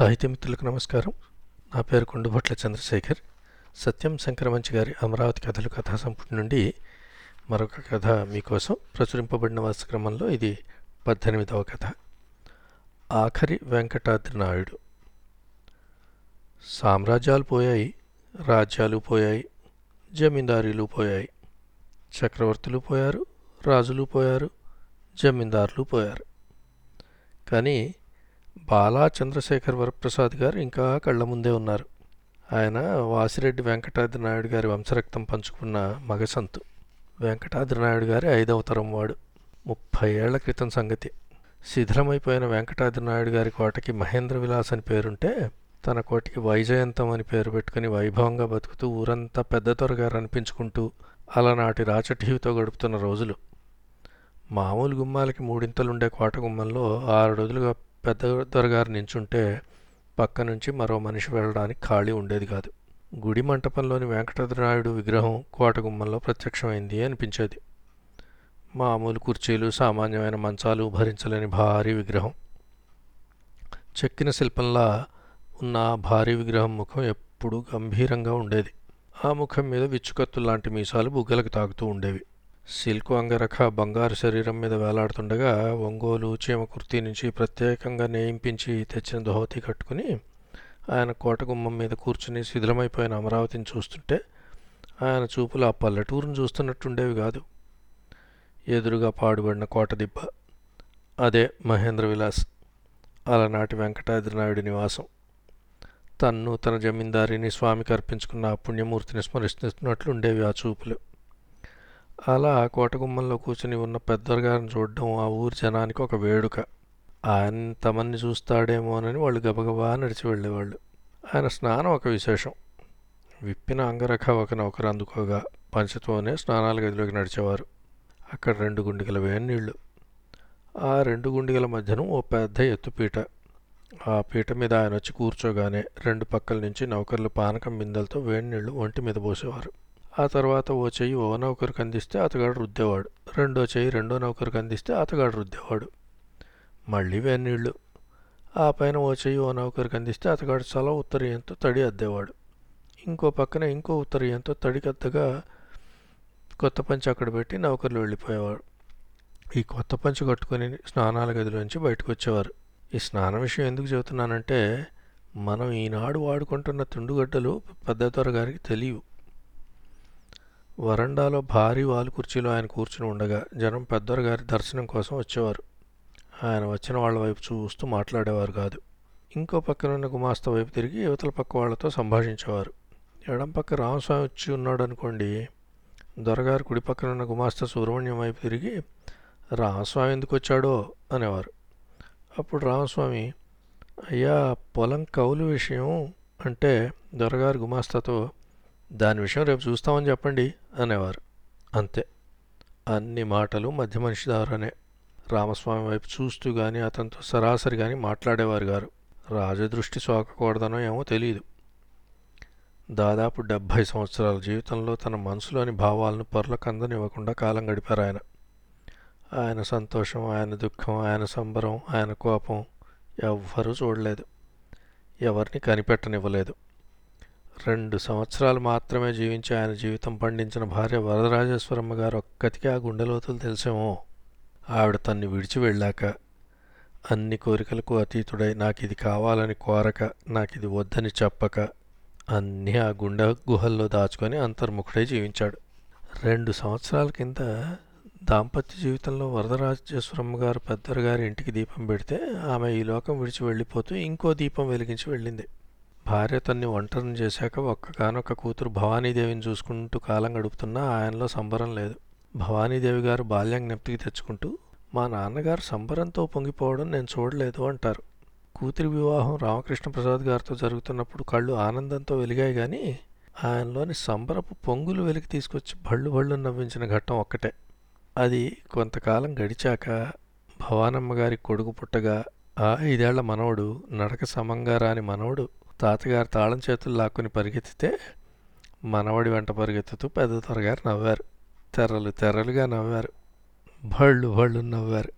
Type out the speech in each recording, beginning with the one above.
సాహిత్య మిత్రులకు నమస్కారం. నా పేరు కొండుభట్ల చంద్రశేఖర్. సత్యం శంకరమంచి గారి అమరావతి కథలు కథా సంపుటి నుండి మరొక కథ మీకోసం ప్రచురింపబడిన వరుస క్రమంలో ఇది పద్దెనిమిదవ కథ. ఆఖరి వెంకటాద్రి నాయుడు సామ్రాజ్యాలు పోయాయి రాజ్యాలు పోయాయి జమీందారీలు పోయాయి. చక్రవర్తులు పోయారు రాజులు పోయారు జమీందారులు పోయారు. కానీ బాలా చంద్రశేఖర్ వరప్రసాద్ గారు ఇంకా కళ్ళ ముందే ఉన్నారు. ఆయన వాసిరెడ్డి వెంకటాద్రి నాయుడు గారి వంశరక్తం పంచుకున్న మగసంతు వెంకటాద్రి నాయుడు గారి ఐదవ తరం వాడు. ముప్పై ఏళ్ళ క్రితం సంగతి. శిథిలమైపోయిన వెంకటాద్రి నాయుడు గారి కోటకి మహేంద్ర విలాస్ అని పేరుంటే తన కోటికి వైజయంతం అని పేరు పెట్టుకుని వైభవంగా బతుకుతూ ఊరంతా పెద్ద త్వరగారు అనిపించుకుంటూ అలనాటి రాచటీవితో గడుపుతున్న రోజులు. మామూలు గుమ్మాలకి మూడింతలుండే కోట గుమ్మంలో ఆరు రోజులుగా పెద్ద దొరగారు నించుంటే పక్క నుంచి మరో మనిషి వెళ్ళడానికి ఖాళీ ఉండేది కాదు. గుడి మంటపంలోని వెంకటరాయుడు విగ్రహం కోటగుమ్మంలో ప్రత్యక్షమైంది అనిపించేది. మామూలు కుర్చీలు సామాన్యమైన మంచాలు భరించలేని భారీ విగ్రహం. చెక్కిన శిల్పంలా ఉన్న ఆ భారీ విగ్రహం ముఖం ఎప్పుడూ గంభీరంగా ఉండేది. ఆ ముఖం మీద విచ్చుకత్తులు లాంటి మీసాలు బుగ్గలకు తాగుతూ ఉండేవి. సిల్క్ అంగరఖ బంగారు శరీరం మీద వేలాడుతుండగా ఒంగోలు చీమ కుర్తీ నుంచి ప్రత్యేకంగా నేయింపించి తెచ్చిన ధోతి కట్టుకుని ఆయన కోటగుమ్మం మీద కూర్చుని శిథిలమైపోయిన అమరావతిని చూస్తుంటే ఆయన చూపులు ఆ పల్లెటూరును చూస్తున్నట్టుండేవి కాదు. ఎదురుగా పాడుబడిన కోట దిబ్బ అదే మహేంద్ర విలాస్ అలనాటి వెంకటాద్రి నాయుడు నివాసం. తన్ను తన జమీందారిని స్వామికి అర్పించుకున్న పుణ్యమూర్తిని పుణ్యమూర్తిని స్మరిస్తున్నట్లుండేవి ఆ చూపులు. అలా కోటగుమ్మంలో కూర్చుని ఉన్న పెద్దగారిని చూడడం ఆ ఊరి జనానికి ఒక వేడుక. ఆయన తమన్ని చూస్తాడేమోనని వాళ్ళు గబగబా నడిచి వెళ్ళేవాళ్ళు. ఆయన స్నానం ఒక విశేషం. విప్పిన అంగరఖ ఒక నౌకరు అందుకోగా పంచతోనే స్నానాల గదిలోకి నడిచేవారు. అక్కడ రెండు గుండిగల వేన్నీళ్ళు ఆ రెండు గుండిగల మధ్యన ఓ పెద్ద ఎత్తుపీట. ఆ పీట మీద ఆయన వచ్చి కూర్చోగానే రెండు పక్కల నుంచి నౌకర్లు పానకం బిందెలతో వేడినీళ్ళు ఒంటి మీద పోసేవారు. ఆ తర్వాత ఓ చెయ్యి ఓ నౌకరికి అందిస్తే అతగాడు రుద్దేవాడు. రెండో చెయ్యి రెండో నౌకరికి అందిస్తే అతగాడు రుద్దేవాడు. మళ్ళీ వెన్నీళ్ళు. ఆ పైన ఓ చెయ్యి ఓ నౌకరికి అందిస్తే అతగాడు చల ఉత్తరీయంతో తడి అద్దేవాడు. ఇంకో పక్కన ఇంకో ఉత్తరీయంతో తడికద్దగా కొత్త పంచి అక్కడ పెట్టి నౌకర్లు వెళ్ళిపోయేవాడు. ఈ కొత్త పంచి కట్టుకొని స్నానాల గదిలోంచి బయటకు వచ్చేవారు ఈ స్నానం విషయం ఎందుకు చెబుతున్నానంటే మనం ఈనాడు వాడుకుంటున్న తుండుగడ్డలు పెద్ద గారికి తెలియవు. వరండాలో భారీ వాలు కుర్చీలో ఆయన కూర్చుని ఉండగా జనం పెద్దొర గారి దర్శనం కోసం వచ్చేవారు. ఆయన వచ్చిన వాళ్ళ వైపు చూస్తూ మాట్లాడేవారు కాదు. ఇంకో పక్కనున్న గుమాస్తా వైపు తిరిగి యువతల పక్క వాళ్ళతో సంభాషించేవారు. ఎడం పక్క రామస్వామి వచ్చి ఉన్నాడు అనుకోండి దొరగారు కుడి పక్కనున్న గుమాస్తా సుబ్రహ్మణ్యం వైపు తిరిగి రామస్వామి ఎందుకు వచ్చాడో? అనేవారు. అప్పుడు రామస్వామి అయ్యా పొలం కౌలు విషయం అంటే దొరగారు గుమాస్తాతో దాని విషయం రేపు చూస్తామని చెప్పండి అనేవారు. అంతే. అన్ని మాటలు మధ్య మనిషి ద్వారానే రామస్వామి వైపు చూస్తూ కానీ అతనితో సరాసరి కానీ మాట్లాడేవారు గారు. రాజదృష్టి సోకకూడదనో ఏమో తెలియదు దాదాపు డెబ్భై సంవత్సరాల జీవితంలో తన మనసులోని భావాలను పొరలకు అందనివ్వకుండా కాలం గడిపారు ఆయన. ఆయన సంతోషం ఆయన దుఃఖం ఆయన సంబరం ఆయన కోపం ఎవ్వరూ చూడలేదు. ఎవరిని కనిపెట్టనివ్వలేదు. రెండు సంవత్సరాలు మాత్రమే జీవించి ఆయన జీవితం పండించిన భార్య వరదరాజేశ్వరమ్మ గారు ఒక్కతికి ఆ గుండెలోతులు తెలిసేమో. ఆవిడ తన్ని విడిచి వెళ్ళాక అన్ని కోరికలకు అతీతుడై నాకు ఇది కావాలని కోరక నాకు ఇది వద్దని చెప్పక అన్నీ ఆ గుండె గుహల్లో దాచుకొని అంతర్ముఖుడై జీవించాడు. రెండు సంవత్సరాల కింద దాంపత్య జీవితంలో వరదరాజేశ్వరమ్మ గారు పెద్దరు గారి ఇంటికి దీపం పెడితే ఆమె ఈ లోకం విడిచి వెళ్ళిపోతూ ఇంకో దీపం వెలిగించి వెళ్ళింది. భార్య తన్ని ఒంటరిని చేశాక ఒక్కగానొక్క కూతురు భవానీదేవిని చూసుకుంటూ కాలం గడుపుతున్నా ఆయనలో సంబరం లేదు. భవానీదేవి గారు బాల్యం జ్ఞప్తికి తెచ్చుకుంటూ మా నాన్నగారు సంబరంతో పొంగిపోవడం నేను చూడలేదు అంటారు. కూతురి వివాహం రామకృష్ణ ప్రసాద్ గారితో జరుగుతున్నప్పుడు కళ్ళు ఆనందంతో వెలిగాయి కానీ ఆయనలోని సంబరపు పొంగులు వెలికి తీసుకొచ్చి బళ్ళు బళ్ళు నవ్వించిన ఘట్టం ఒక్కటే. అది కొంతకాలం గడిచాక భవానమ్మ గారి కొడుకు పుట్టగా ఆ ఐదేళ్ళ మనవడు నడక సమంగా రాని మనవడు తాతగారు తాళం చేతులు లాక్కుని పరిగెత్తితే మనవడి వెంట పరిగెత్తుతూ పెద్ద త్వరగారు నవ్వారు. తెర్రలు తెర్రలుగా నవ్వారు. భళ్ళు భళ్ళు నవ్వారు.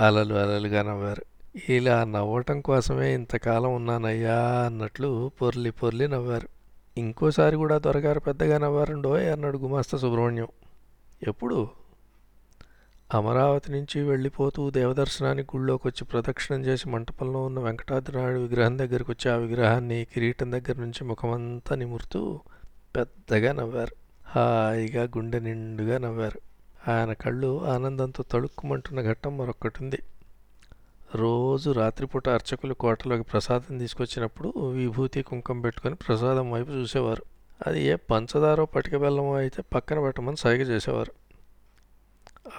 అలలు అలలుగా నవ్వారు. ఇలా నవ్వటం కోసమే ఇంతకాలం ఉన్నానయ్యా అన్నట్లు పొర్లి పొర్లి నవ్వారు. ఇంకోసారి కూడా దొరగారు పెద్దగా నవ్వారండోయ్ అన్నాడు గుమాస్తా సుబ్రహ్మణ్యం. ఎప్పుడు? అమరావతి నుంచి వెళ్ళిపోతూ దేవదర్శనానికి గుళ్ళోకి వచ్చి ప్రదక్షిణం చేసి మంటపంలో ఉన్న వెంకటాద్రినాయుడు విగ్రహం దగ్గరికి వచ్చి ఆ విగ్రహాన్ని కిరీటం దగ్గర నుంచి ముఖమంతా నిమురుతూ పెద్దగా నవ్వారు. హాయిగా గుండె నిండుగా నవ్వారు. ఆయన కళ్ళు ఆనందంతో తళుక్కుమంటున్న ఘట్టం మరొక్కటి ఉంది రోజు రాత్రిపూట అర్చకులు కోటలోకి ప్రసాదం తీసుకొచ్చినప్పుడు విభూతి కుంకం పెట్టుకొని ప్రసాదం వైపు చూసేవారు. అది ఏ పంచదారో పటిక బెల్లమో అయితే పక్కన పెట్టమని సైగ చేసేవారు.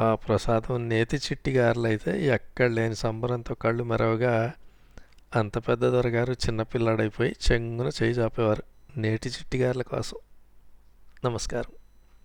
ఆ ప్రసాదం నేతి చిట్టి గారెలైతే ఎక్కడ లేని సంబరంతో కళ్ళు మెరవగా అంత పెద్ద దొరగారు చిన్నపిల్లాడైపోయి చెంగున చేయి చాపేవారు. నేటి చిట్టి గారుల కోసం. నమస్కారం.